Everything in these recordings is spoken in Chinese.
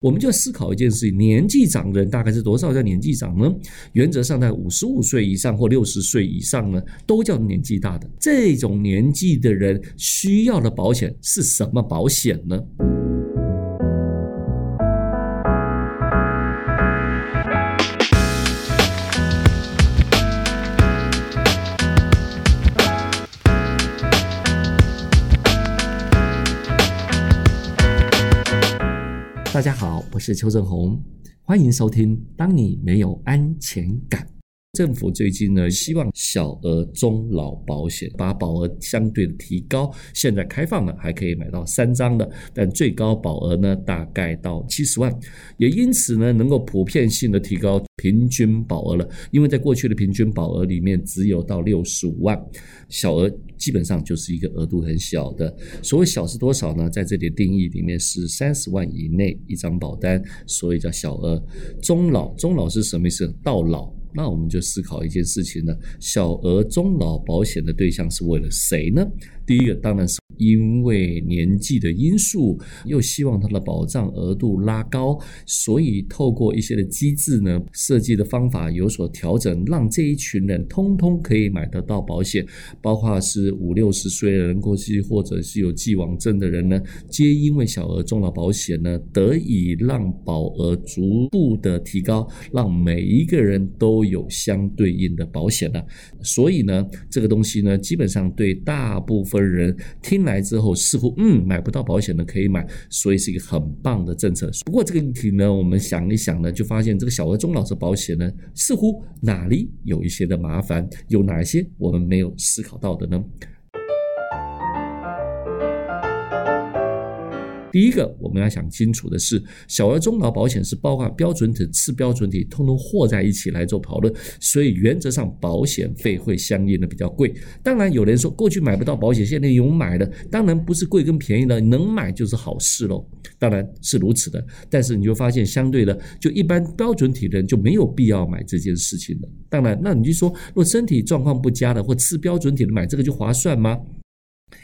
我们就要思考一件事情：年纪长的人大概是多少叫年纪长呢？原则上在五十五岁以上或六十岁以上呢，都叫年纪大的。这种年纪的人需要的保险是什么保险呢？大家好，我是邱正红，欢迎收听。当你没有安全感，政府最近呢，希望小额中老保险把保额相对的提高。现在开放了，还可以买到三张的，但最高保额呢，大概到七十万。也因此呢，能够普遍性的提高平均保额了。因为在过去的平均保额里面，只有到六十五万，小额。基本上就是一个额度很小的，所谓小是多少呢？在这里定义里面是三十万以内一张保单，所以叫小额。中老，中老是什么意思？到老。那我们就思考一件事情呢：小额中老保险的对象是为了谁呢？第一个当然是因为年纪的因素，又希望它的保障额度拉高，所以透过一些的机制呢，设计的方法有所调整，让这一群人通通可以买得到保险，包括是五六十岁的人过去，或者是有既往症的人呢，皆因为小额中老保险呢，得以让保额逐步的提高，让每一个人。都有相对应的保险了，所以呢，这个东西呢，基本上对大部分人听来之后，似乎嗯买不到保险的可以买，所以是一个很棒的政策。不过这个议题呢，我们想一想呢，就发现这个小额中老师保险呢，似乎哪里有一些的麻烦，有哪些我们没有思考到的呢？第一个我们要想清楚的是，小额中老保险是包括标准体、次标准体，通通和在一起来做讨论，所以原则上保险费会相应的比较贵。当然有人说过去买不到保险，现在有买的，当然不是贵跟便宜了，能买就是好事喽。当然是如此的，但是你就发现相对的，就一般标准体的人就没有必要买这件事情了。当然，那你就说，如果身体状况不佳的或次标准体的买这个就划算吗？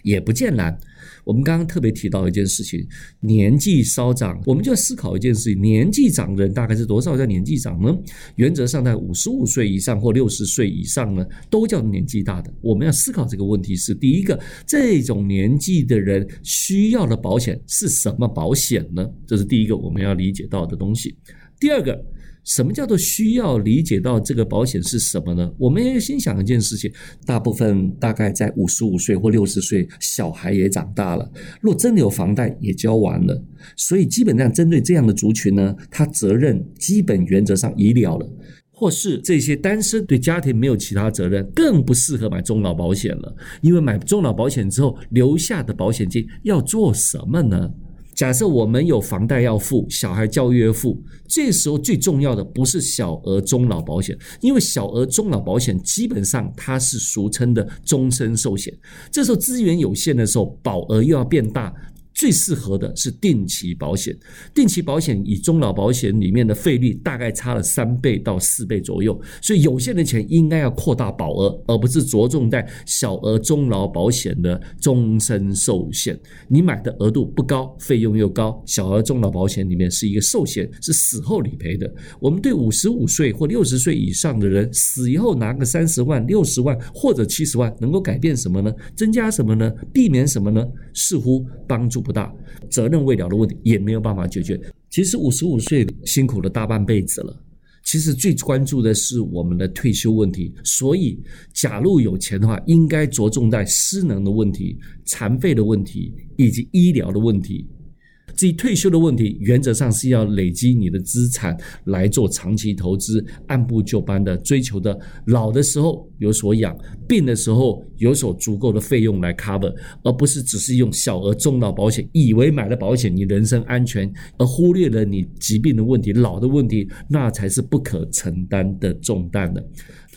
也不见然。我们刚刚特别提到一件事情，年纪稍长，我们就要思考一件事情：年纪长的人大概是多少叫年纪长呢？原则上在五十五岁以上或六十岁以上呢，都叫年纪大的。我们要思考这个问题是：第一个，这种年纪的人需要的保险是什么保险呢？这是第一个我们要理解到的东西。第二个。什么叫做需要理解到这个保险是什么呢？我们要先想一件事情：大部分大概在五十五岁或六十岁，小孩也长大了，若真的有房贷也交完了，所以基本上针对这样的族群呢，他责任基本原则上已了了，或是这些单身对家庭没有其他责任，更不适合买中老保险了，因为买中老保险之后留下的保险金要做什么呢？假设我们有房贷要付，小孩教育要付，这时候最重要的不是小额中老保险，因为小额中老保险基本上它是俗称的终身寿险，这时候资源有限的时候，保额又要变大。最适合的是定期保险，定期保险以中老保险里面的费率大概差了三倍到四倍左右，所以有限的钱应该要扩大保额，而不是着重在小额中老保险的终身寿险。你买的额度不高，费用又高，小额中老保险里面是一个寿险，是死后理赔的。我们对五十五岁或六十岁以上的人死以后拿个三十万、六十万或者七十万，能够改变什么呢？增加什么呢？避免什么呢？似乎帮助。不大，责任未了的问题也没有办法解决。其实五十五岁辛苦了大半辈子了，其实最关注的是我们的退休问题。所以，假如有钱的话，应该着重在失能的问题、残废的问题以及医疗的问题。至于退休的问题，原则上是要累积你的资产来做长期投资，按部就班的追求的，老的时候有所养，病的时候有所足够的费用来 cover，而不是只是用小额中老保险，以为买了保险你人身安全，而忽略了你疾病的问题、老的问题，那才是不可承担的重担的。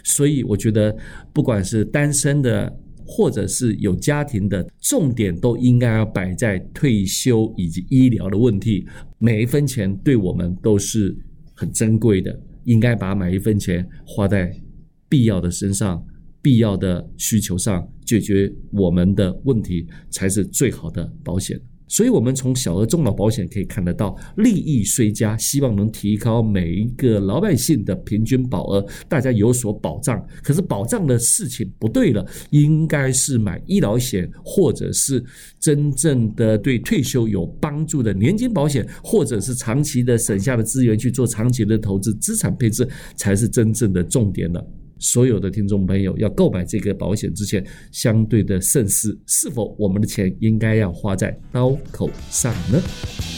所以我觉得，不管是单身的。或者是有家庭的，重点都应该要摆在退休以及医疗的问题。每一分钱对我们都是很珍贵的，应该把每一分钱花在必要的身上、必要的需求上，解决我们的问题才是最好的保险。所以，我们从小额中老保险可以看得到，利益虽佳，希望能提高每一个老百姓的平均保额，大家有所保障。可是，保障的事情不对了，应该是买医疗险，或者是真正的对退休有帮助的年金保险，或者是长期的省下的资源去做长期的投资、资产配置，才是真正的重点了。所有的听众朋友要购买这个保险之前，相对的慎思，是否我们的钱应该要花在刀口上呢？